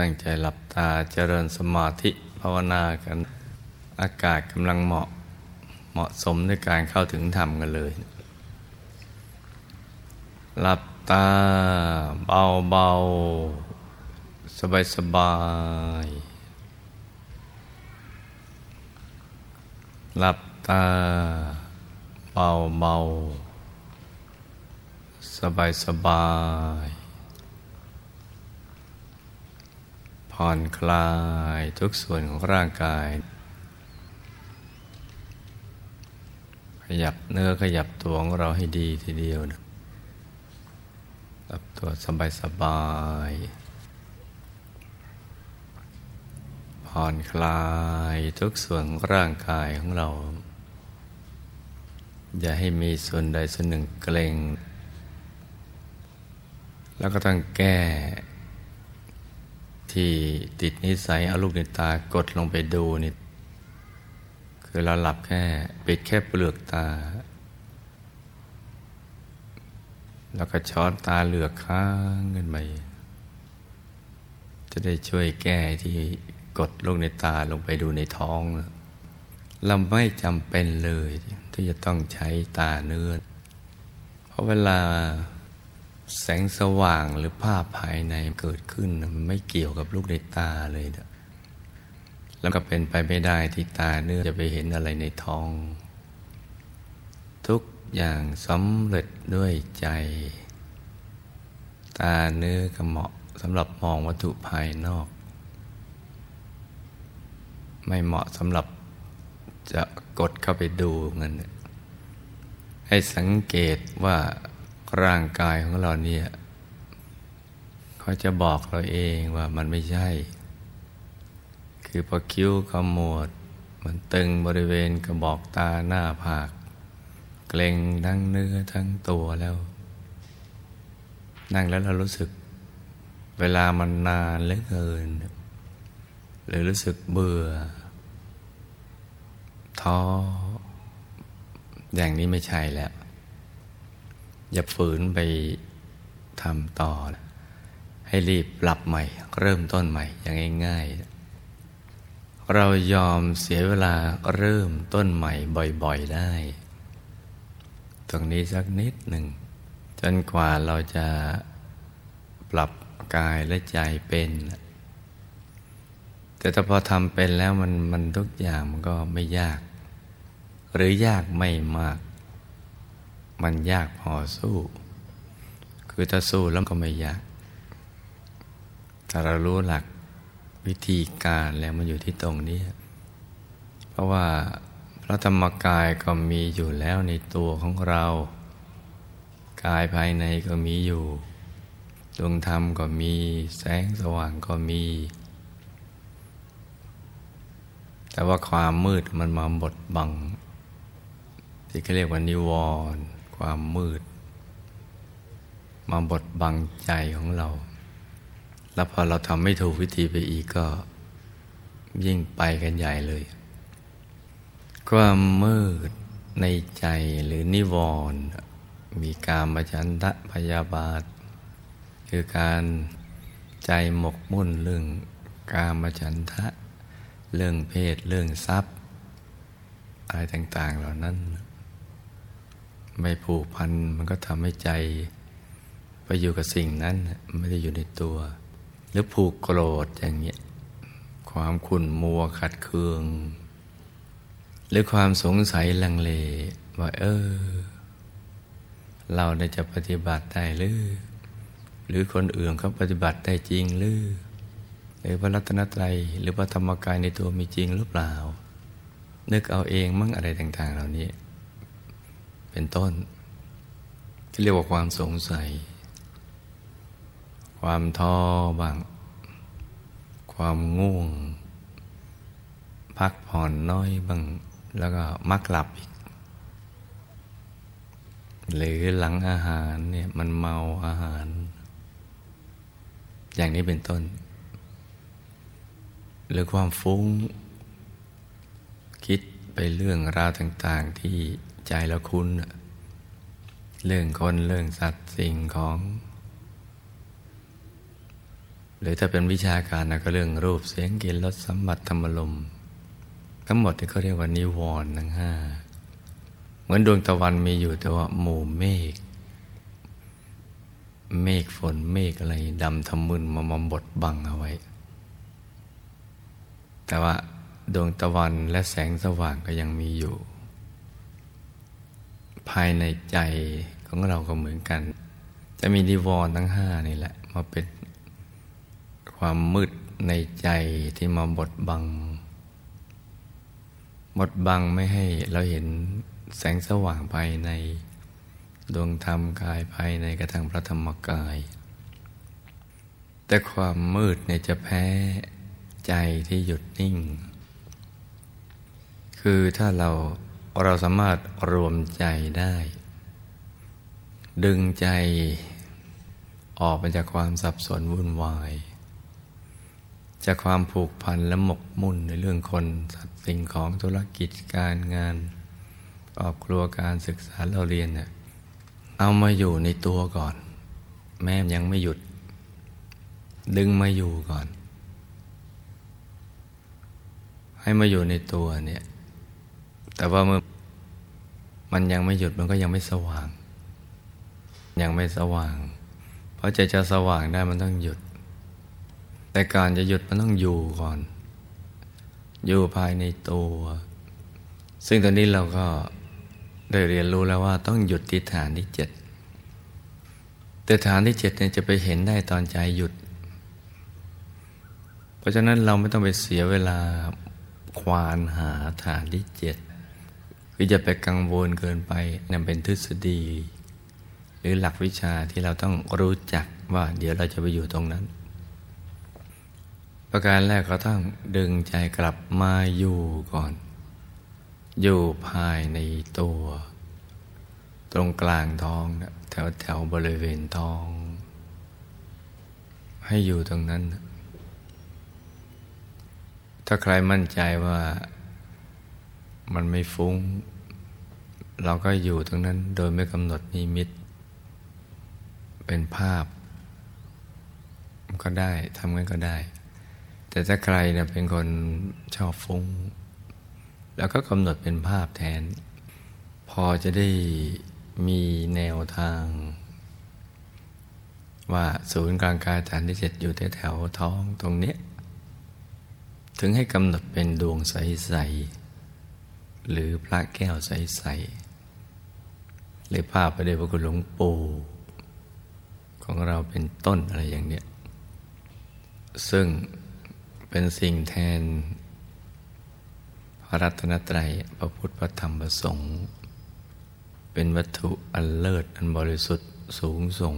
ตั้งใจหลับตาเจริญสมาธิภาวนากัน อากาศกำลังเหมาะเหมาะสมในการเข้าถึงธรรมกันเลย หลับตาเบาเบาสบายสบาย หลับตาเบาเบาสบายสบาย ผ่อนคลายทุกส่วนของร่างกาย ขยับเนื้อขยับตัวของเราให้ดีทีเดียวนะหลับตัวสบายสบายผ่อนคลายทุกส่วนของร่างกายของเรา อย่าให้มีส่วนใดส่วนหนึ่งเกร็ง แล้วก็ต้องแก้ ที่ติดนิสัยเอาลูกในตากดลงไปดูนี่คือเราหลับแค่ปิดแค่เปลือกตา แล้วก็ช้อนตาเหลือกค้างขึ้นไปจะได้ช่วยแก้ที่กดลูกในตาลงไปดูในท้องเราไม่จำเป็นเลยที่จะต้องใช้ตาเนื้อเพราะเวลา แสงสว่างหรือภาพภายในเกิดขึ้นมันไม่เกี่ยวกับลูกในตาเลยนะแล้วก็เป็นไปไม่ได้ที่ตาเนื้อจะไปเห็นอะไรในท้อง ทุกอย่างสำเร็จด้วยใจ ตาเนื้อก็เหมาะสำหรับมองวัตถุภายนอก ไม่เหมาะสำหรับจะกดเข้าไปดูเงินให้สังเกตว่า ร่างกายของเราเนี่ยเขาจะบอกเราเองว่ามันไม่ใช่ คือพอคิ้วขมวด มันตึงบริเวณกระบอกตาหน้าผาก เกร็งทั้งเนื้อทั้งตัวแล้ว นั่งแล้วเรารู้สึก เวลามันนานเหลือเกินหรือรู้สึกเบื่อ ท้อ อย่างนี้ไม่ใช่แล้ว อย่าฝืนไปทำต่อ ให้รีบปรับใหม่ เริ่มต้นใหม่ อย่างง่ายๆ เรายอมเสียเวลาเริ่มต้นใหม่บ่อยๆได้ ตรงนี้สักนิดหนึ่ง จนกว่าเราจะปรับกายและใจเป็น แต่ถ้าพอทำเป็นแล้วมันมันทุกอย่างมันก็ไม่ยาก หรือยากไม่มาก มันยากพอสู้ คือถ้าสู้แล้วก็ไม่ยากถ้าเรารู้หลักวิธีการแล้วมันอยู่ที่ตรงนี้ เพราะว่าพระธรรมกายก็มีอยู่แล้วในตัวของเรา กายภายในก็มีอยู่ดวงธรรมก็มีแสงสว่างก็มี แต่ว่าความมืดมันมาบดบัง ที่เขาเรียกว่านิวรณ์ ความมืด มาบดบังใจของเรา แล้วพอเราทำไม่ถูกวิธีไปอีกก็ยิ่งไปกันใหญ่เลย ความมืดในใจหรือนิวรณ์มีการมาจันทะพยาบาท คือการใจหมกมุ่นเรื่องการมาจันทะ เรื่องเพศเรื่องทรัพย์ อะไรต่าง ๆ เหล่านั้น ไม่ผูกพันมันก็ทำให้ใจไปอยู่กับสิ่งนั้นไม่ได้อยู่ในตัว หรือผูกโกรธอย่างเงี้ยความขุ่นมัวขัดเคือง หรือความสงสัยลังเล ว่า เออ เราได้จะปฏิบัติได้หรือ หรือคนอื่นเขาปฏิบัติได้จริงหรือ หรือพระรัตนตรัย หรือพระธรรมกายในตัวมีจริงหรือเปล่า นึกเอาเองมั่งอะไรต่าง ๆ เหล่านี้ เป็นต้น ที่เรียกว่าความสงสัย ความท้อบาง ความง่วง พักผ่อนน้อยบาง แล้วก็มักหลับอีก หรือหลังอาหารเนี่ยมันเมาอาหาร อย่างนี้เป็นต้น หรือความฟุ้ง คิดไปเรื่องราวต่าง ๆที่ ใจเราคุ้นเรื่องคนเรื่องสัตว์สิ่งของ หรือถ้าเป็นวิชาการนะก็เรื่องรูปเสียงกลิ่นรสสัมผัสธรรมลมทั้งหมดที่เขาเรียกว่านิวรณ์ทั้งห้าเหมือนดวงตะวันมีอยู่แต่ว่าหมู่เมฆเมฆฝนเมฆอะไรดำทำมึนมามบดบังเอาไว้ แต่ว่าดวงตะวันและแสงสว่างก็ยังมีอยู่ ภายในใจของเราก็เหมือนกัน จะมีนิวรณ์ทั้งห้านี่แหละ มาเป็นความมืดในใจที่มาบดบัง บดบังไม่ให้เราเห็นแสงสว่างภายในดวงธรรมกายภายในกระทั่งพระธรรมกาย แต่ความมืดเนี่ยจะแพ้ใจที่หยุดนิ่ง คือถ้าเรา เราสามารถรวมใจได้ ดึงใจออกไปจากความสับสนวุ่นวาย จากความผูกพันและหมกมุ่นในเรื่องคนสัตว์สิ่งของธุรกิจการงานครอบครัวการศึกษาเราเรียนเนี่ยเอามาอยู่ในตัวก่อน แม่ยังไม่หยุด ดึงมาอยู่ก่อน ให้มาอยู่ในตัวเนี่ย แต่ว่าเมื่อมันยังไม่หยุดมันก็ยังไม่สว่าง ยังไม่สว่าง เพราะใจจะสว่างได้มันต้องหยุด แต่การจะหยุดมันต้องอยู่ก่อน อยู่ภายในตัว ซึ่งตอนนี้เราก็ได้เรียนรู้แล้วว่าต้องหยุดที่ฐานที่เจ็ดแต่ฐานที่เจ็ดเนี่ยจะไปเห็นได้ตอนใจหยุด เพราะฉะนั้นเราไม่ต้องไปเสียเวลาควานหาฐานที่เจ็ด คือจะไปกังวลเกินไปนั่นเป็นทฤษฎี หรือหลักวิชาที่เราต้องรู้จักว่า เดี๋ยวเราจะไปอยู่ตรงนั้น ประการแรกก็ต้องดึงใจกลับมาอยู่ก่อน อยู่ภายในตัว ตรงกลางท้องแถวแถวบริเวณท้อง ให้อยู่ตรงนั้น ถ้าใครมั่นใจว่า มันไม่ฟุง้ง เราก็อยู่ตรงนั้นโดยไม่กำหนดนิมิต เป็นภาพ ก็ได้ทำงั้นก็ได้ แต่ถ้าใครเนี่ยเป็นคนชอบฟุง้ง แล้วก็กำหนดเป็นภาพแทน พอจะได้มีแนวทาง ว่าศูนย์กลางกายฐานที่เจ็ดอยู่แถวท้องตรงนี้ถึงให้กำหนดเป็นดวงใสๆ หรือพระแก้วใสๆหรือภาพพระเดชพระคุณหลวงปู่ของเราเป็นต้นอะไรอย่างเนี้ยซึ่งเป็นสิ่งแทน พระรัตนตรัยพระพุทธพระธรรมพระสงฆ์เป็นวัตถุอันเลิศอันบริสุทธิ์สูงส่ง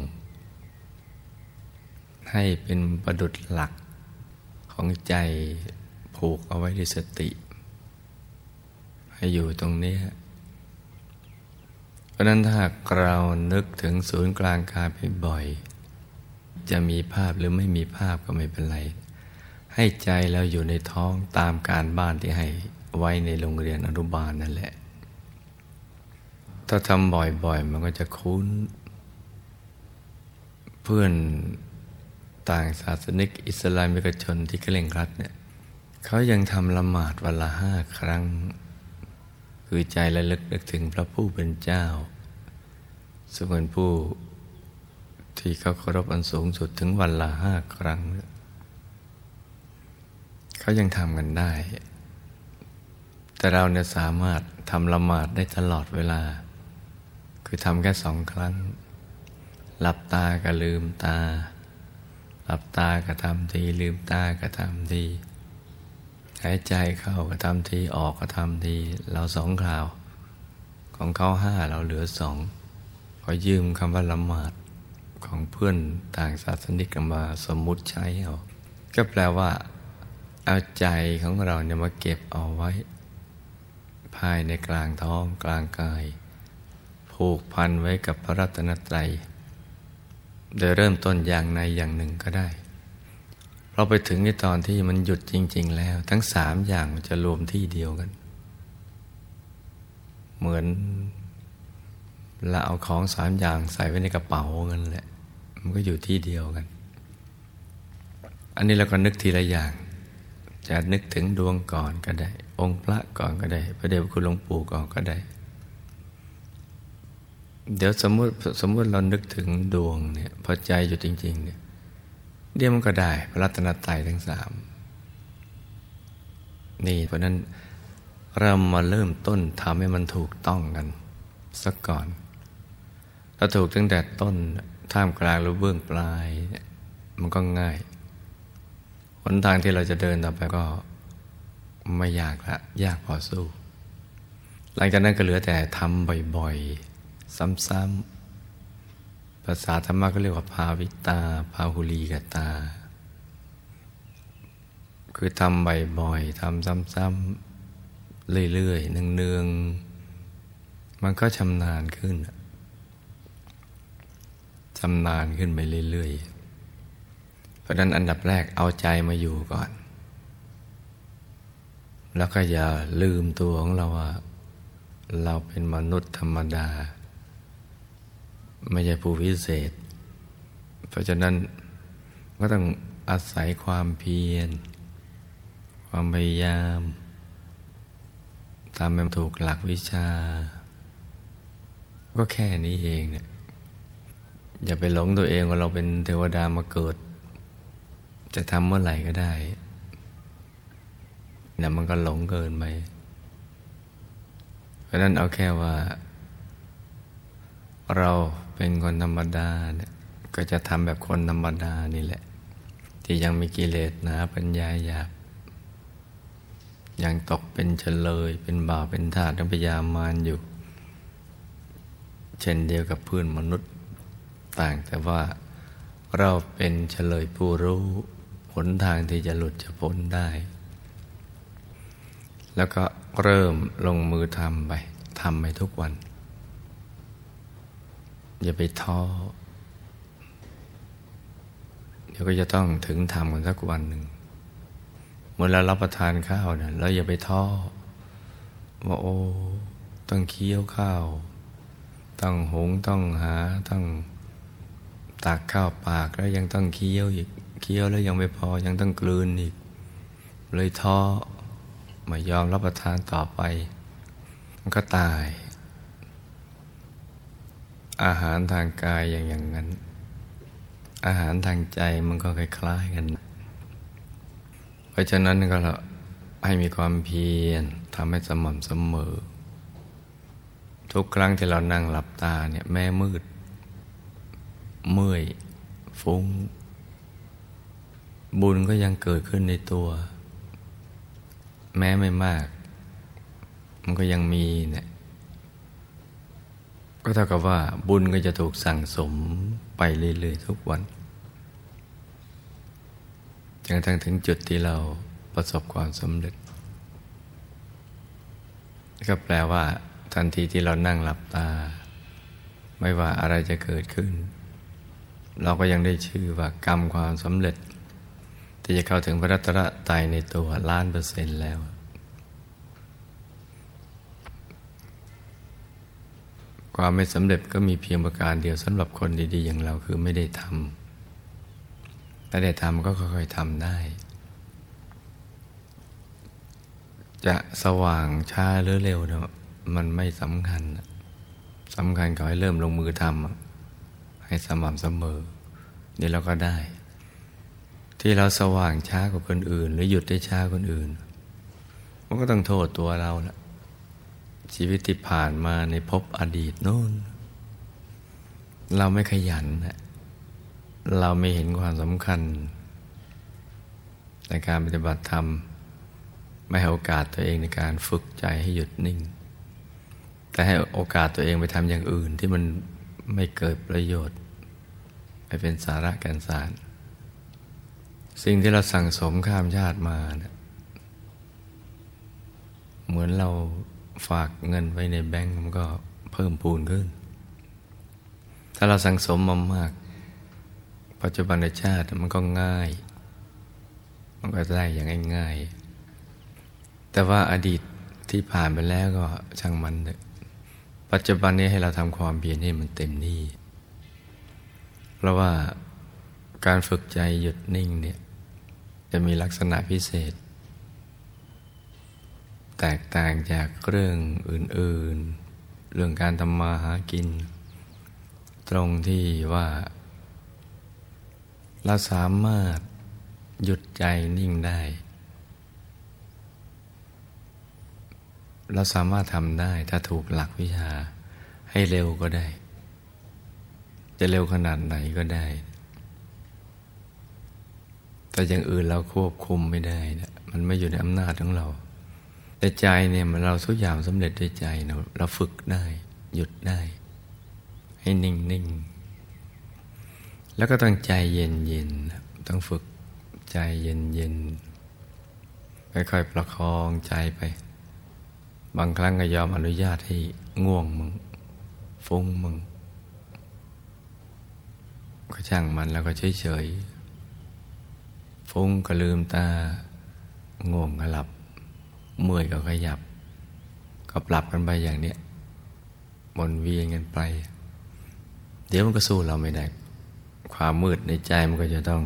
ให้เป็นประดุจหลักของใจผูกเอาไว้ในสติ ให้อยู่ตรงนี้ เพราะนั้นถ้าเรานึกถึงศูนย์กลางกายไปบ่อยจะมีภาพหรือไม่มีภาพก็ไม่เป็นไร ให้ใจเราอยู่ในท้องตามการบ้านที่ให้ไว้ในโรงเรียนอนุบาลนั่นแหละ ถ้าทำบ่อยๆ มันก็จะคุ้น เพื่อนต่างศาสนิกอิสลามิกชนที่เคร่งครัดเนี่ยเขายังทำละหมาดวันละห้าครั้ง คือใจระลึกนึกถึงพระผู้เป็นเจ้าซึ่งเป็นผู้ที่เขาเคารพอันสูงสุดถึงวันละห้าครั้ง เขายังทำกันได้ แต่เราเนี่ยสามารถทำละหมาดได้ตลอดเวลา คือทำแค่สองครั้ง หลับตาก็ลืมตา หลับตาก็ทำทีลืมตาก็ทำที หายใจเข้าก็ทำทีออกก็ทำทีเราสองคราว ของเขาห้าเราเหลือสองขอยืมคำว่าละหมาดของเพื่อนต่างศาสนิกมาสมมุติใช้เอาก็แปลว่า เอาใจของเราเนี่ยมาเก็บเอาไว้ ภายในกลางท้องกลางกาย ผูกพันไว้กับพระรัตนตรัยโดยเริ่มต้นอย่างในอย่างหนึ่งก็ได้ เราไปถึงในตอนที่มันหยุดจริง ๆ แล้ว ทั้งสามอย่างมันจะรวมที่เดียวกัน เหมือนเราเอาของสามอย่างใส่ไว้ในกระเป๋ากันแหละ มันก็อยู่ที่เดียวกัน อันนี้เราก็นึกทีละอย่าง จะนึกถึงดวงก่อนก็ได้ องค์พระก่อนก็ได้ พระเดชพระคุณหลวงปู่ก่อนก็ได้ เดี๋ยวสมมติสมมติเรานึกถึงดวงเนี่ยพอใจอยู่จริง ๆ เนี่ย เดี๋ยวมันก็ได้พระรัตนตรัยทั้งสามนี่เพราะนั้นเรามาเริ่มต้นทำให้มันถูกต้องกันสักก่อน ถ้าถูกตั้งแต่ต้นท่ามกลางหรือเบื้องปลาย มันก็ง่ายหนทางที่เราจะเดินต่อไปก็ไม่ยากละยากพอสู้ หลังจากนั้นก็เหลือแต่ทำบ่อยๆ ซ้ำๆ ภาษาธรรมะก็เรียกว่าภาวิตา ภาหุลีกตา คือทำบ่อยๆทำซ้ำๆเรื่อยๆเนืองๆมันก็ชำนาญขึ้นชำนาญขึ้นไปเรื่อยๆ เพราะนั้นอันดับแรกเอาใจมาอยู่ก่อน แล้วก็อย่าลืมตัวของเราว่า เราเป็นมนุษย์ธรรมดา ไม่ใช่ผู้วิเศษ เพราะฉะนั้นก็ต้องอาศัยความเพียร ความพยายามตามแบบถูกหลักวิชา ก็แค่นี้เองเนี่ยอย่าไปหลงตัวเองว่าเราเป็นเทวดามาเกิด จะทำเมื่อไหร่ก็ได้เนี่ยมันก็หลงเกินไป เพราะนั้นเอาแค่ว่า เรา เป็นคนธรรมดาเนี่ยก็จะทำแบบคนธรรมดานี่แหละ ที่ยังมีกิเลสหนาปัญญาหยาบยังตกเป็นเฉลย เป็นบาปเป็นทาสพยามานอยู่ เช่นเดียวกับเพื่อนมนุษย์ต่างแต่ว่าเราเป็นเฉลยผู้รู้หนทางที่จะหลุดจะพ้นได้ แล้วก็เริ่มลงมือทำไปทำไปทุกวัน อย่าไปท้อเดี๋ยวก็จะต้องถึงทำกันสักวันหนึ่งเมื่อเรารับประทานข้าวเนี่ยเราอย่าไปท้อว่าโอ้ต้องเคี้ยวข้าว ต้องหงต้องหาต้องตักข้าวปากแล้วยังต้องเคี้ยวอีกเคี้ยวแล้วยังไม่พอยังต้องกลืนอีก เลยท้อไม่ยอมรับประทานต่อไป มันก็ตาย อาหารทางกายอย่างอย่างนั้น อาหารทางใจมันก็คล้ายๆกัน เพราะฉะนั้นก็ให้มีความเพียรทำให้สม่ำเสมอ ทุกครั้งที่เรานั่งหลับตาเนี่ยแม่มืด เมื่อยฟุ้ง บุญก็ยังเกิดขึ้นในตัว แม้ไม่มาก มันก็ยังมีเนี่ย ก็เท่ากับว่าบุญก็จะถูกสั่งสมไปเรื่อยๆทุกวันจนกระทั่งถึงจุดที่เราประสบความสำเร็จ ก็แปลว่าทันทีที่เรานั่งหลับตา ไม่ว่าอะไรจะเกิดขึ้น เราก็ยังได้ชื่อว่ากรรมความสำเร็จ ที่จะเข้าถึงพระรัตนตรัยในตัวล้านเปอร์เซ็นต์แล้ว ความไม่สำเร็จก็มีเพียงประการเดียวสำหรับคนดี ๆ อย่างเราคือไม่ได้ทำถ้าได้ทำก็ค่อยๆทำได้ จะสว่างช้าหรือเร็วเนะมันไม่สำคัญสำคัญขอให้เริ่มลงมือทำให้สม่ำเสมอนี่เราก็ได้ ที่เราสว่างช้ากว่าคนอื่น หรือหยุดได้ช้าคนอื่น มันก็ต้องโทษตัวเราละ ชีวิตที่ผ่านมาในภพอดีตโน้น เราไม่ขยัน เราไม่เห็นความสำคัญ ในการปฏิบัติธรรม ไม่ให้โอกาสตัวเองในการฝึกใจให้หยุดนิ่ง แต่ให้โอกาสตัวเองไปทำอย่างอื่นที่มันไม่เกิดประโยชน์ ไม่เป็นสาระแก่นสาร สิ่งที่เราสั่งสมข้ามชาติมาเนะเหมือนเรา ฝากเงินไว้ในแบงก์มันก็เพิ่มพูนขึ้น ถ้าเราสังสมมามาก ปัจจุบันในชาติมันก็ง่าย มันก็ได้อย่างง่ายๆ แต่ว่าอดีตที่ผ่านไปแล้วก็ช่างมันเถอะปัจจุบันนี้ให้เราทำความเพียรให้มันเต็มที่เพราะว่าการฝึกใจหยุดนิ่งเนี่ยจะมีลักษณะพิเศษ แตกต่างจากเรื่องอื่น ๆ เรื่องการทำมาหากิน ตรงที่ว่า เราสามารถหยุดใจนิ่งได้ เราสามารถทำได้ถ้าถูกหลักวิชาให้เร็วก็ได้ จะเร็วขนาดไหนก็ได้ แต่อย่างอื่นเราควบคุมไม่ได้นะมันไม่อยู่ในอำนาจของเรา แต่ใจเนี่ยมันเราทุกอย่างสำเร็จด้วยใจเราเราฝึกได้ หยุดได้ ให้นิ่งนิ่งแล้วก็ต้องใจเย็นเย็นต้องฝึกใจเย็นเย็นค่อยๆประคองใจไป บางครั้งก็ยอมอนุญาตให้ง่วงมึงฟุ้งมึงก็ช่างมันแล้วก็เฉยๆฟุ้งก็ลืมตาง่วงก็หลับ เมื่อยก็ขยับ ก็ปรับกันไปอย่างเนี้ยบนเวียนกันไป เดี๋ยวมันก็สู้เราไม่ได้ ความมืดในใจมันก็จะต้อง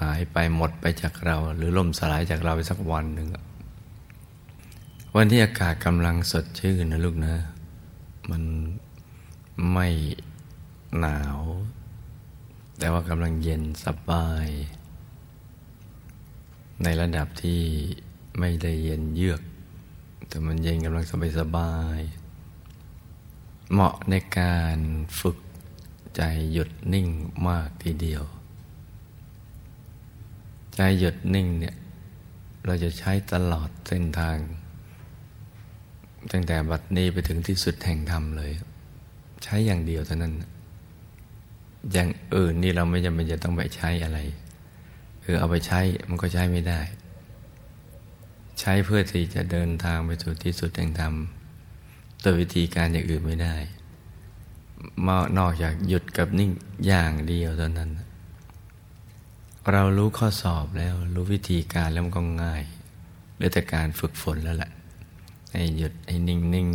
หายไปหมดไปจากเรา หรือล่มสลายจากเราไปสักวันหนึ่งวันที่อากาศกำลังสดชื่นนะลูกนะ มันไม่หนาว แต่ว่ากำลังเย็นสบาย ในระดับที่ไม่ได้เย็นเยือก แต่มันเย็นกำลังสบายสบาย เหมาะในการฝึกใจหยุดนิ่งมากทีเดียว ใจหยุดนิ่งเนี่ย เราจะใช้ตลอดเส้นทาง ตั้งแต่บัดนี้ไปถึงที่สุดแห่งธรรมเลย ใช้อย่างเดียวเท่านั้น อย่างอื่นนี่เราไม่จำเป็นจะต้องไปใช้อะไร คือเอาไปใช้มันก็ใช้ไม่ได้ ใช้เพื่อที่จะเดินทางไปสู่ที่สุดแห่งธรรมโดยวิธีการอย่างอื่นไม่ได้มานอกจากหยุดกับนิ่งอย่างเดียวเท่านั้น เรารู้ข้อสอบแล้วรู้วิธีการแล้วมันก็ง่ายเหลือแต่การฝึกฝนแล้วแหละให้หยุดให้นิ่งนิ่ง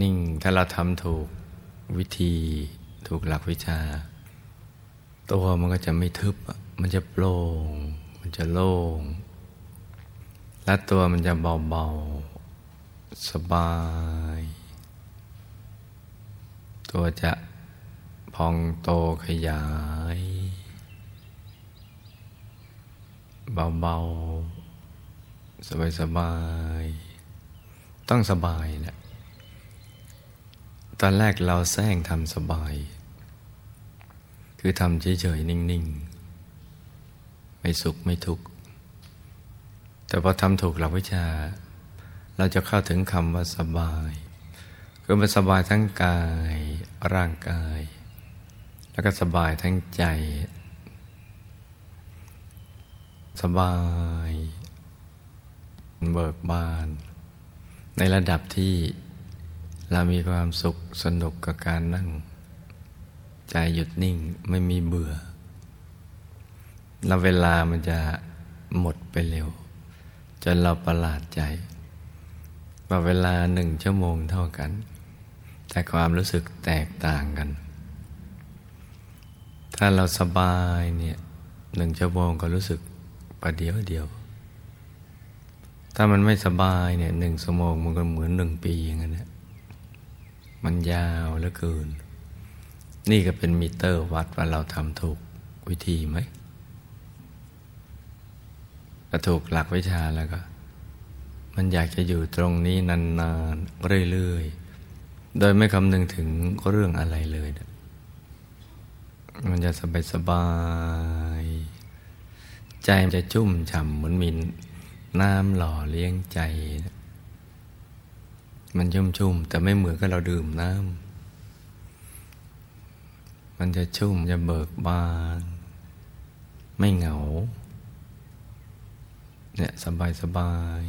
นิ่งถ้าเราทำถูกวิธีถูกหลักวิชา ตัวมันก็จะไม่ทึบ มันจะโปร่ง มันจะโล่ง และตัวมันจะเบาๆ สบาย ตัวจะพองโตขยาย เบาๆ สบายสบายต้องสบายแหละ ตอนแรกเราแซงทำสบาย คือทำเฉยๆนิ่งๆ ไม่สุขไม่ทุกข์ แต่พอทำถูกหลักวิชา เราจะเข้าถึงคำว่าสบาย คือมันสบายทั้งกายร่างกาย แล้วก็สบายทั้งใจ สบาย เบิกบาน ในระดับที่เรามีความสุขสนุกกับการนั่ง ใจหยุดนิ่งไม่มีเบื่อ แล้วเวลามันจะหมดไปเร็ว จนเราประหลาดใจ ว่าเวลาหนึ่งชั่วโมงเท่ากัน แต่ความรู้สึกแตกต่างกัน ถ้าเราสบายเนี่ยหนึ่งชั่วโมงก็รู้สึกประเดียวเดียว ถ้ามันไม่สบายเนี่ยหนึ่งสมองมันก็เหมือนหนึ่งปีอย่างนั้นเนี่ยมันยาวเหลือเกิน นี่ก็เป็นมิเตอร์วัดว่าเราทำถูกวิธีไหมถ้าถูกหลักวิชาแล้วก็ มันอยากจะอยู่ตรงนี้นานๆเรื่อยๆ โดยไม่คำนึงถึงเรื่องอะไรเลย มันจะสบายสบายใจมันจะชุ่มฉ่ำเหมือนมินน้ำหล่อเลี้ยงใจ มันชุ่มชุ่มแต่ไม่เหมือนกับเราดื่มน้ำ มันจะชุ่มจะเบิกบาน ไม่เหงา เนี่ยสบายสบาย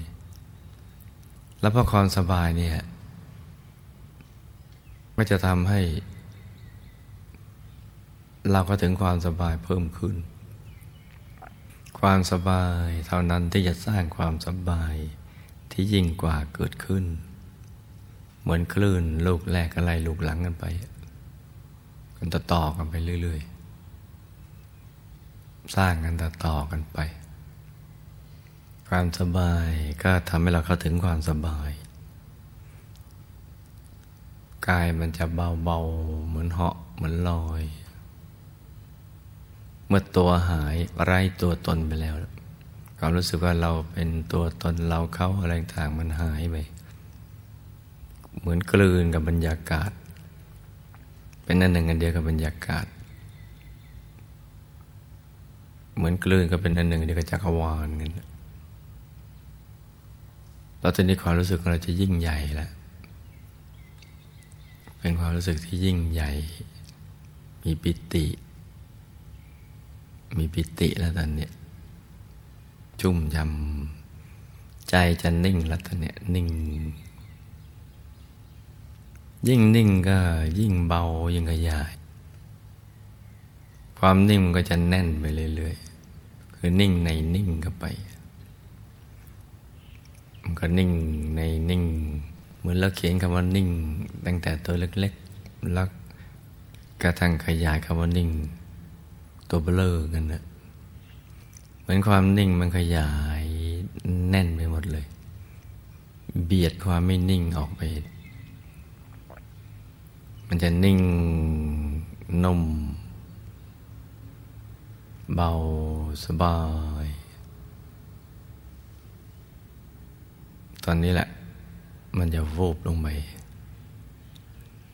แล้วพอความสบายเนี่ยก็จะทำให้ เราก็ถึงความสบายเพิ่มขึ้น ความสบายเท่านั้นที่จะสร้างความสบายที่ยิ่งกว่าเกิดขึ้น เหมือนคลื่นลูกแรกอะไรลูกหลังกันไป กันต่อต่อกันไปเรื่อย ๆ สร้างกันต่อต่อกันไป ความสบายก็ทำให้เราเข้าถึงความสบาย กายมันจะเบาๆ เหมือนเหาะเหมือนลอย เมื่อตัวหายไร้ตัวตนไปแล้ว ความรู้สึกว่าเราเป็นตัวตนเราเข้าอะไรต่างมันหายไปเหมือนกลืนกับบรรยากาศ เป็นนั่นหนึ่งอันเดียวกับบรรยากาศ เหมือนกลืนก็เป็นอันหนึ่งเดียวกับจักรวาลกันเราตอนนี้ความรู้สึกของเราจะยิ่งใหญ่แล้วเป็นความรู้สึกที่ยิ่งใหญ่ มีปิติ มีปิติแล้วตอนนี้ชุ่มยำใจจะนิ่งแล้วตอนนี้นิ่ง ยิ่งนิ่งก็ยิ่งเบายิ่งขยาย ความนิ่งมันก็จะแน่นไปเรื่อยคือนิ่งในนิ่งเข้าไป มันก็นิ่งในนิ่ง เหมือนเราเขียนคำว่านิ่ง ตั้งแต่ตัวเล็กๆแล้วกระทั่งขยายคำว่านิ่ง ตัวเบลอกันนะเหมือนความนิ่งมันขยายแน่นไปหมดเลย เบียดความไม่นิ่งออกไป มันจะนิ่งนุ่ม เบาสบาย ตอนนี้แหละ มันจะวูบลงไป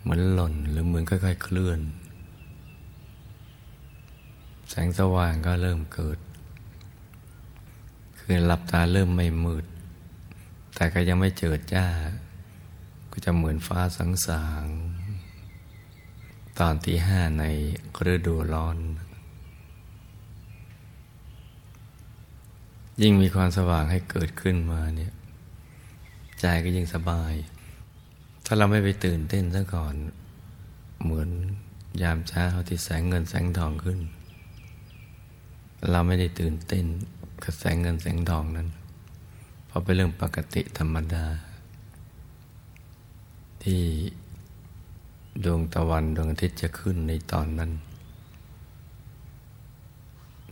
เหมือนหล่นหรือเหมือนค่อยๆเคลื่อน แสงสว่างก็เริ่มเกิด คือหลับตาเริ่มไม่มืด แต่ก็ยังไม่เจิดจ้า ก็จะเหมือนฟ้าสังสาง ตอนที่ห้าในฤดูร้อน ยิ่งมีความสว่างให้เกิดขึ้นมาเนี่ย ใจก็ยิ่งสบาย ถ้าเราไม่ไปตื่นเต้นซะก่อน เหมือนยามเช้าที่แสงเงินแสงทองขึ้น เราไม่ได้ตื่นเต้นกับแสงเงินแสงทองนั้น เพราะเป็นเรื่องปกติธรรมดา ที่ ดวงตะวันดวงอาทิตย์จะขึ้นในตอนนั้น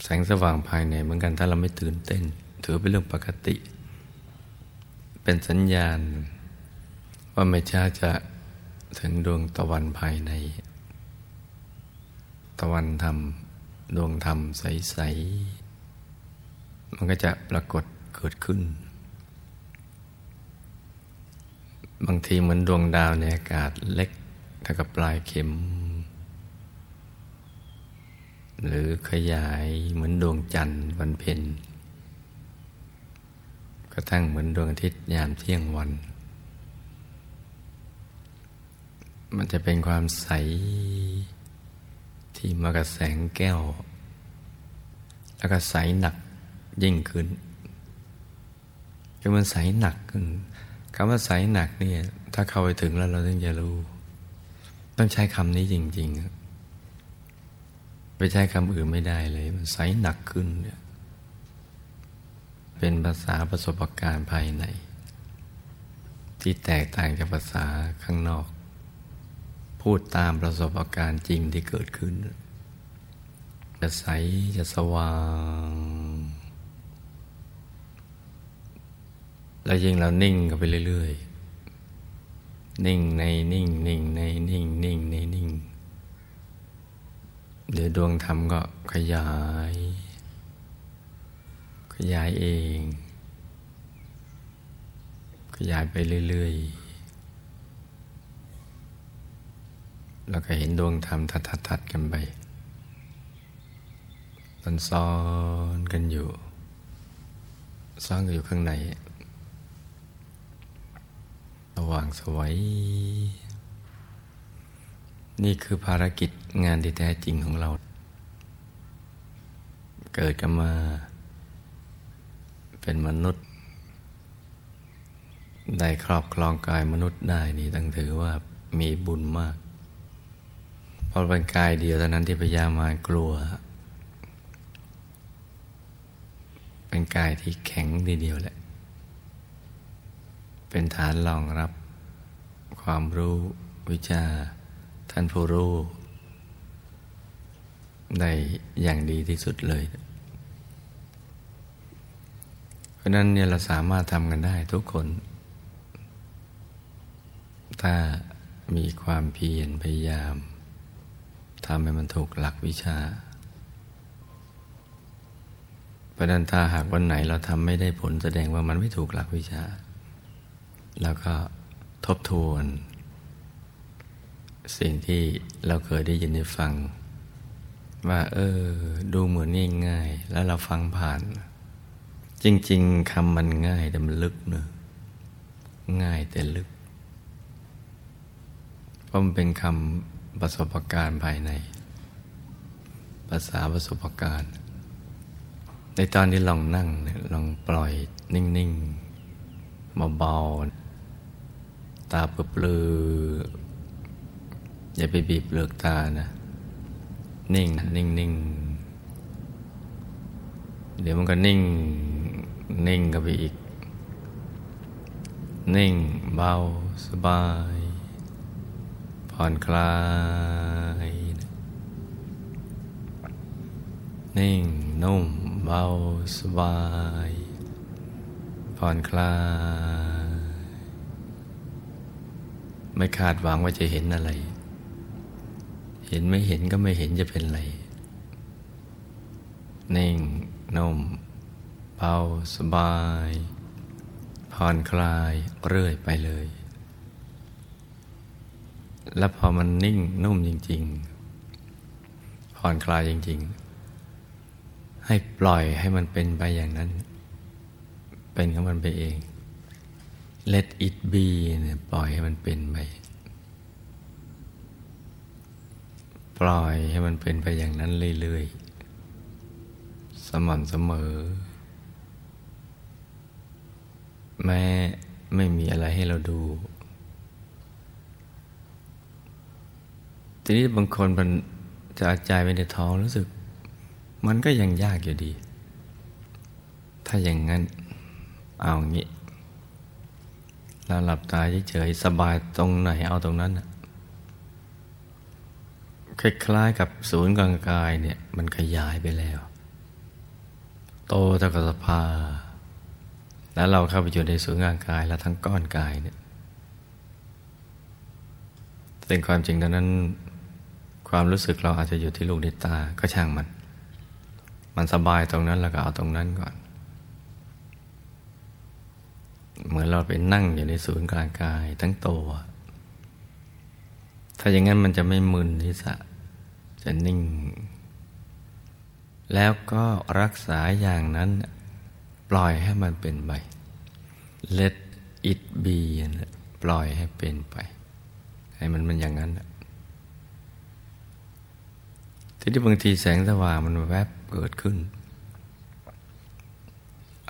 แสงสว่างภายในเหมือนกันถ้าเราไม่ตื่นเต้น ถือเป็นเรื่องปกติ เป็นสัญญาณ ว่าไม่ช้าจะถึงดวงตะวันภายใน ตะวันธรรม ดวงธรรมใส ๆ มันก็จะปรากฏเกิดขึ้น บางทีเหมือนดวงดาวในอากาศเล็ก เท่ากับปลายเข็ม หรือขยายเหมือนดวงจันทร์วันเพ็ญกระทั่งเหมือนดวงอาทิตย์ยามเที่ยงวัน มันจะเป็นความใสที่มากับแสงแก้ว แล้วก็ใสหนักยิ่งขึ้นคือมันใสหนักขึ้นคำว่าใสหนักเนี่ย ถ้าเข้าไปถึงแล้วเราต้องจะรู้ ต้องใช้คำนี้จริงๆ ไปใช้คำอื่นไม่ได้เลย มันใสหนักขึ้นเนี่ยเป็นภาษาประสบการณ์ภายใน ที่แตกต่างจากภาษาข้างนอก พูดตามประสบการณ์จริงที่เกิดขึ้น จะใสจะสว่าง แล้วยิ่งเรานิ่งกันไปเรื่อยๆ นิ่งในนิ่งนิ่งในนิ่งนิ่งในนิ่งเดี๋ยวดวงธรรมก็ขยาย ขยายเอง ขยายไปเรื่อยๆ แล้วก็เห็นดวงธรรมทัดๆกันไปมันซ้อนกันอยู่ ซ้อนกันอยู่ข้างใน ว่างสวย นี่คือภารกิจงานที่แท้จริงของเรา เกิดกันมา เป็นมนุษย์ ได้ครอบครองกายมนุษย์ได้นี่ต้องถือว่ามีบุญมาก เพราะเป็นกายเดียวเท่านั้นที่พยามารกลัว เป็นกายที่แข็งดีเดียวแหละ เป็นฐานรองรับ ความรู้วิชา ท่านผู้รู้ได้อย่างดีที่สุดเลย เพราะนั้นเนี่ยเราสามารถทำกันได้ทุกคน ถ้ามีความเพียรพยายามทำให้มันถูกหลักวิชาเพราะนั้นถ้าหากวันไหนเราทำไม่ได้ผลแสดงว่ามันไม่ถูกหลักวิชา แล้วก็ทบทวน สิ่งที่เราเคยได้ยินได้ฟัง ว่า เออ ดูเหมือนง่ายๆแล้วเราฟังผ่าน จริง ๆคำมันง่ายแต่มันลึกเนอะง่ายแต่ลึกเพราะมันเป็นคำประสบการณ์ภายใน ภาษาประสบการณ์ ในตอนที่ลองนั่งลองปล่อยนิ่ง ๆ เบาๆ ตาเปลืออย่าไปบีบเปลือกตานะ นิ่งนิ่งนิ่งเดี๋ยวมันก็นิ่ง นิ่งกับไปอีก นิ่งเบาสบาย ผ่อนคลาย นิ่งนุ่มเบาสบาย ผ่อนคลาย ไม่คาดหวังว่าจะเห็นอะไร เห็นไม่เห็นก็ไม่เห็นจะเป็นอะไร นิ่งนุ่มเบาสบาย ผ่อนคลายเรื่อยไปเลย แล้วพอมันนิ่งนุ่มจริง ๆ ผ่อนคลายจริง ๆ ให้ปล่อยให้มันเป็นไปอย่างนั้น เป็นของมันไปเอง let it be เนี่ยปล่อยให้มันเป็นไป ปล่อยให้มันเป็นไปอย่างนั้นเรื่อยๆ สม่ำเสมอ แม้ไม่มีอะไรให้เราดู ทีนี้บางคนมันจะใจไปในท้องรู้สึก มันก็ยังยากอยู่ดี ถ้าอย่างนั้นเอางี้าหลับตาเฉยๆสบายตรงไหนเอาตรงนั้นคล้ายๆกับศูนย์กลางกายเนี่ย มันขยายไปแล้ว โตเท่ากับสภา แล้วเราเข้าไปอยู่ในศูนย์กลางกายและทั้งก้อนกายเนี่ยเป็นความจริงดังนั้น ความรู้สึกเราอาจจะอยู่ที่ลูกในตาก็ช่างมัน มันสบายตรงนั้นแล้วก็เอาตรงนั้นก่อน เหมือนเราไปนั่งอยู่ในศูนย์กลางกายทั้งตัว ถ้าอย่างนั้นมันจะไม่มึนที่สะจะนิ่ง แล้วก็รักษาอย่างนั้นปล่อยให้มันเป็นไป let it be ปล่อยให้เป็นไป ให้มันมันอย่างนั้นทีนี้บางทีแสงสว่างมันแวบเกิดขึ้น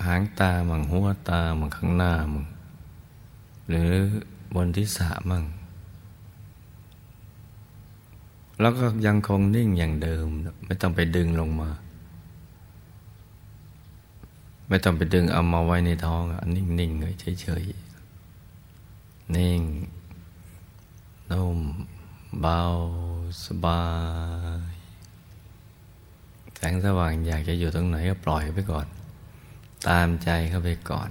หางตามังหัวตามังข้างหน้ามังหรือบนที่สะมั่ง แล้วก็ยังคงนิ่งอย่างเดิม ไม่ต้องไปดึงลงมา ไม่ต้องไปดึงเอามาไว้ในท้องนิ่งๆเลยเฉยๆนิ่งนุ่มเบาสบาย แสงสว่างอยากจะอยู่ตรงไหนก็ปล่อยไปก่อน ตามใจเข้าไปก่อน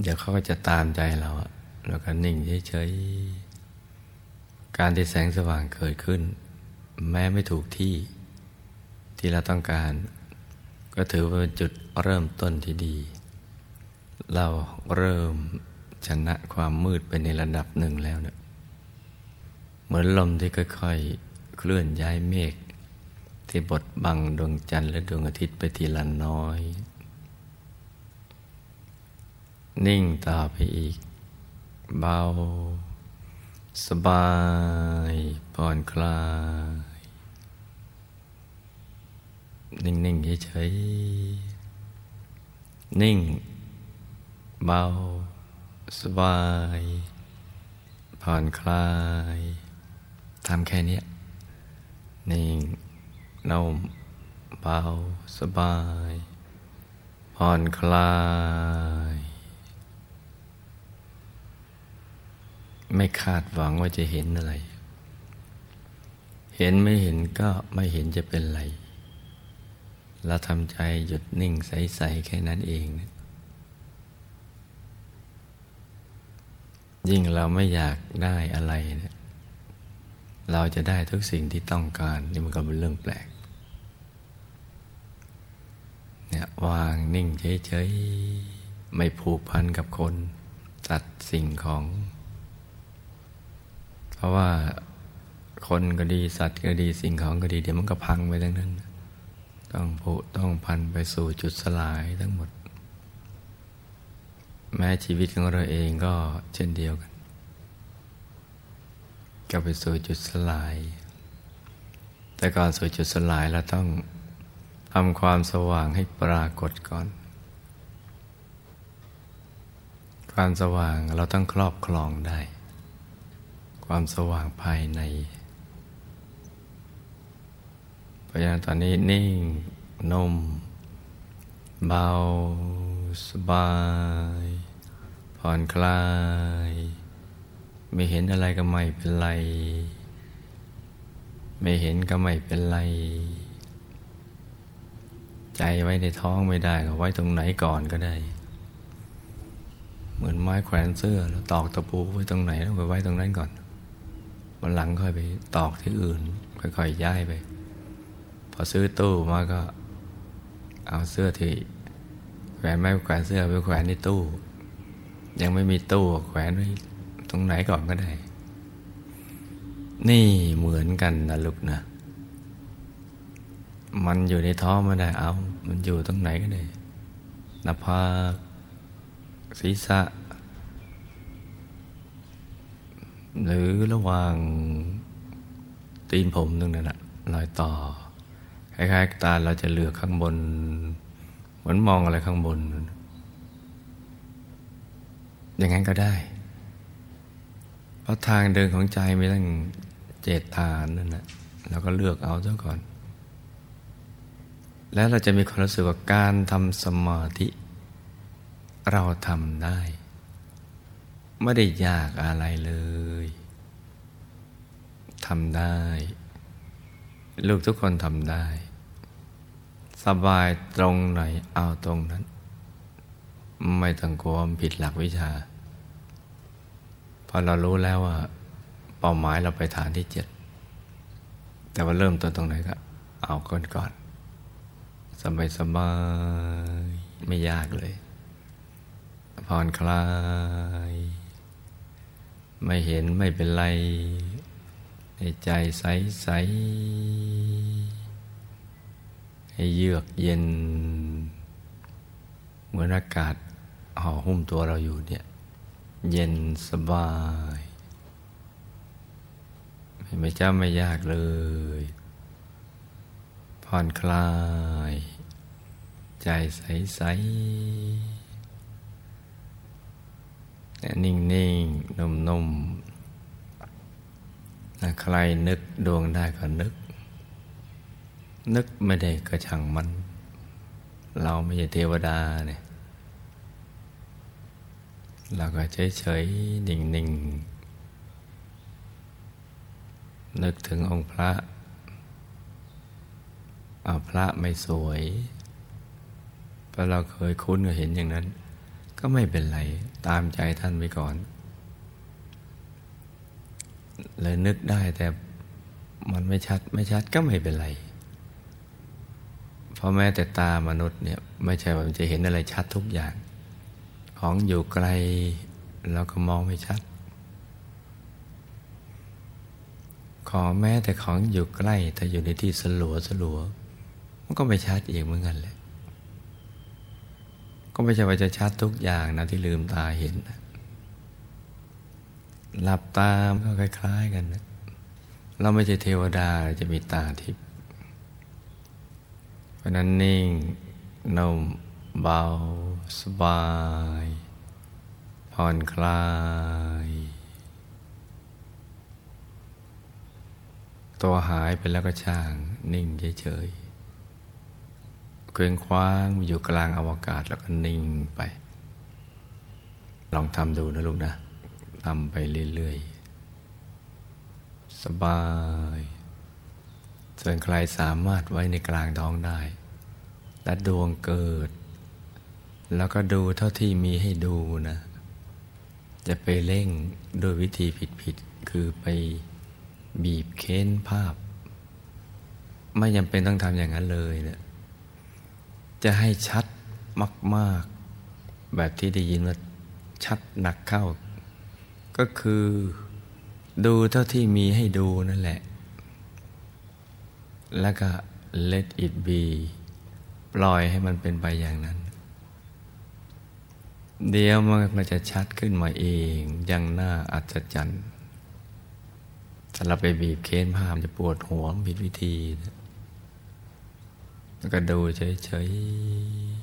เดี๋ยวเขาก็จะตามใจเราแล้วก็นิ่งเฉยๆการที่แสงสว่างเกิดขึ้น แม้ไม่ถูกที่ที่เราต้องการ ก็ถือว่าเป็นจุดเริ่มต้นที่ดี เราเริ่มชนะความมืดไปในระดับหนึ่งแล้วเนะี่ยเหมือนลมที่ค่อยๆเคลื่อนย้ายเมฆ ที่บดบังดวงจันทร์และดวงอาทิตย์ไปทีละน้อย นิ่งต่อไปอีก เบา สบายผ่อนคลาย นิ่งๆเฉยๆนิ่ง เบา สบาย ผ่อนคลายทำแค่นี้นิ่ง นุ่มเบาสบาย ผ่อนคลาย ไม่คาดหวังว่าจะเห็นอะไร เห็นไม่เห็นก็ไม่เห็นจะเป็นไร เราทำใจหยุดนิ่งใส ๆ แค่นั้นเองนะยิ่งเราไม่อยากได้อะไรเนะเราจะได้ทุกสิ่งที่ต้องการนี่มันก็เป็นเรื่องแปลก เนี่ยวางนิ่งเฉยๆ ไม่ผูกพันกับคนสัตว์สิ่งของ เพราะว่าคนก็ดีสัตว์ก็ดีสิ่งของก็ดี เดี๋ยวมันก็พังไปทั้งนั้น ต้องผูต้องพันไปสู่จุดสลายทั้งหมด แม้ชีวิตของเราเองก็เช่นเดียวกัน ก็ไปสู่จุดสลาย แต่ก่อนสู่จุดสลายเราต้อง ทำความสว่างให้ปรากฏก่อน ความสว่างเราต้องครอบครองได้ ความสว่างภายในเพราะฉะนั้นตอนนี้นิ่งนุ่มเบา สบาย ผ่อนคลาย ไม่เห็นอะไรก็ไม่เป็นไร ไม่เห็นก็ไม่เป็นไร ใจไว้ในท้องไม่ได้ก็ไว้ตรงไหนก่อนก็ได้ เหมือนไม้แขวนเสื้อแล้วตอกตะปูไว้ตรงไหนแล้วไปไว้ตรงนั้นก่อนวันหลังค่อยไปตอกที่อื่น ค่อยๆย้ายไป พอซื้อตู้มาก็ เอาเสื้อที่แขวนไม้แขวนเสื้อไปแขวนในตู้ ยังไม่มีตู้แขวนไว้รงไหนก่อนก็ได้ นี่เหมือนกันนะลูกนะ มันอยู่ในท้องไม่ได้เอา มันอยู่ตรงไหนก็ได้หน้าผากศีรษะ หรือระหว่างตีนผมตรงนั้นแหละรอยต่อคล้ายๆตาเราจะเหลือกข้างบน เหมือนมองอะไรข้างบน อย่างนั้นก็ได้ เพราะทางเดินของใจมีตั้งเจตฐานนั่นแหละเราก็เลือกเอาซะก่อน แล้วเราจะมีความรู้สึกว่าการทำสมาธิ เราทำได้ ไม่ได้ยากอะไรเลยทำได้ ลูกทุกคนทำได้ สบายตรงไหนเอาตรงนั้น ไม่ต้องกลัวผิดหลักวิชา พอเรารู้แล้วว่า เป้าหมายเราไปฐานที่เจ็ดแต่ว่าเริ่มต้นตรงไหนก็เอาก่อนก่อน สบายสบายไม่ยากเลยผ่อนคลาย ไม่เห็นไม่เป็นไร ในใจใสใสให้เยือกเย็น เหมือนอากาศห่อหุ้มตัวเราอยู่เนี่ย เย็นสบาย ไม่จ้าไม่ยากเลย ผ่อนคลาย ใจใสๆนิ่งนิ่งนุ่มนุ่มใครนึกดวงได้ก็นึก นึกไม่ได้ก็ช่างมัน เราไม่ใช่เทวดาเนี่ยเราก็เฉยๆ นิ่งๆ นึกถึงองค์พระ อาพระไม่สวยเพราะเราเคยคุ้นก็เห็นอย่างนั้น ก็ไม่เป็นไรตามใจท่านไปก่อน เลยนึกได้แต่มันไม่ชัดไม่ชัดก็ไม่เป็นไร เพราะแม้แต่ตามนุษย์เนี่ยไม่ใช่ว่ามันจะเห็นอะไรชัดทุกอย่าง ของอยู่ไกลเราก็มองไม่ชัด ขอแม้แต่ของอยู่ใกล้แต่อยู่ในที่สลัวสลัว มันก็ไม่ชัดอีกเหมือนกันเลยก็ไม่ใช่ว่าจะชัดทุกอย่างนะที่ลืมตาเห็น หลับตามก็คล้ายๆกันนะเราไม่ใช่เทวดาจะมีตาทิพย์เพราะนั้นนิ่งนุ่มเบา สบาย ผ่อนคลาย ตัวหายไปแล้วก็ช่าง นิ่งเฉยๆ เคว้งคว้างอยู่กลางอวกาศแล้วก็นิ่งไป ลองทำดูนะลูกนะทำไปเรื่อยๆ สบาย ส่วนใครสามารถไว้ในกลางท้องได้ และดวงเกิด แล้วก็ดูเท่าที่มีให้ดูนะ จะไปเร่งโดยวิธีผิดๆ คือไปบีบเค้นภาพ ไม่จำเป็นต้องทำอย่างนั้นเลยเนะ จะให้ชัดมาก ๆ แบบที่ได้ยินว่าชัดหนักเข้า ก็คือดูเท่าที่มีให้ดูนั่นแหละ แล้วก็ let it be ปล่อยให้มันเป็นไปอย่างนั้น เดี๋ยวมันจะชัดขึ้นมาเองยังน่าอัศจรรย์ถ้าเราไปบีบเค้นภาพจะปวดหัวผิดวิธี แล้วก็ดูเฉย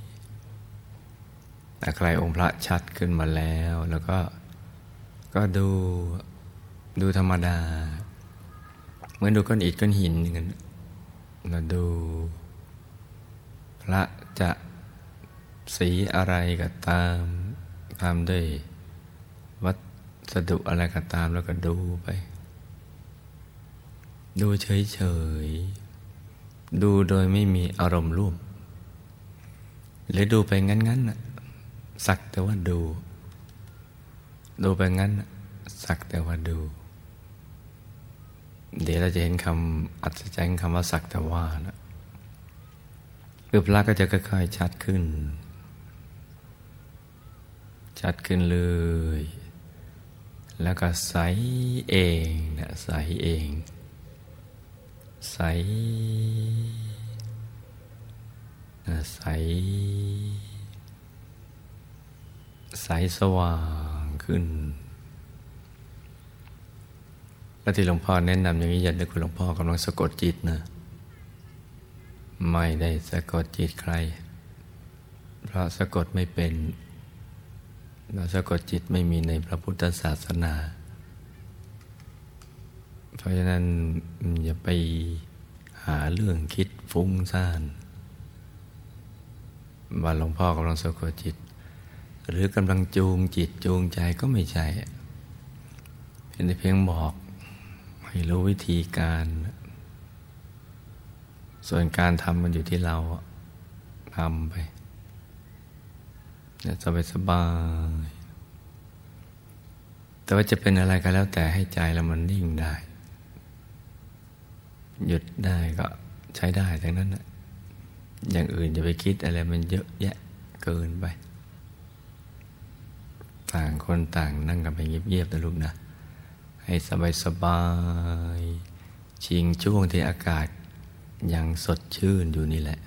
ๆแต่ใครองค์พระชัดขึ้นมาแล้ว แล้วก็ก็ดูดูธรรมดา เหมือนดูก้อนอิฐก้อนหินอย่างนั้นเราดู พระจะสีอะไรก็ตามทำด้วยวัสดุอะไรก็ตามแล้วก็ดูไป ดูเฉยๆ ดูโดยไม่มีอารมณ์ร่วม หรือดูไปงั้นๆสักแต่ว่าดู ดูไปงั้นสักแต่ว่าดู เดี๋ยวเราจะเห็นคำอัศจรรย์คำว่าสักแต่ว่านะคือพระก็จะค่อยๆชัดขึ้น ชัดขึ้นเลย แล้วก็ใสเองนะใสเอง ใส ใส ใสสว่างขึ้น แล้วที่หลวงพ่อแนะนำอย่างนี้อย่านึกว่าหลวงพ่อกำลังสะกดจิตนะ ไม่ได้สะกดจิตใคร เพราะสะกดไม่เป็นเราสะกดจิตไม่มีในพระพุทธศาสนา เพราะฉะนั้นอย่าไปหาเรื่องคิดฟุ้งซ่านว่าหลวงพ่อกำลังสะกดจิต หรือกำลังจูงจิตจูงใจก็ไม่ใช่เป็นเพียงบอกให้รู้วิธีการ ส่วนการทำมันอยู่ที่เราทำไปสบายสบาย แต่ว่าจะเป็นอะไรก็แล้วแต่ให้ใจเรามันนิ่งได้ หยุดได้ก็ใช้ได้ทั้งนั้นนะอย่างอื่นจะไปคิดอะไรมันเยอะแยะเกินไป ต่างคนต่างนั่งกันไปเงียบๆนะลูกนะ ให้สบายสบายชิงช่วงที่อากาศยังสดชื่นอยู่นี่แหละ